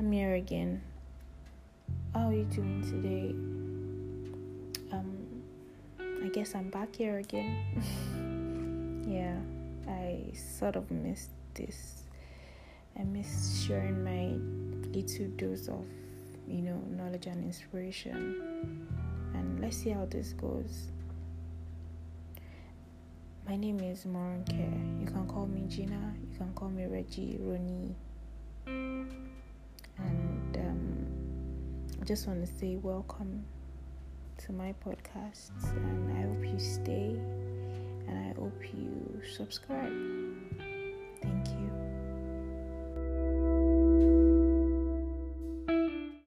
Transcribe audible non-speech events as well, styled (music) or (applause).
again. How are you doing today? Um, I guess I'm back here again. (laughs) yeah, I sort of missed this. I miss sharing my little dose of, you know, knowledge and inspiration. And let's see how this goes. My name is Moronke. You can call me Gina. You can call me Reggie, Ronnie. Just want to say welcome to my podcast. And I hope you stay and I hope you subscribe.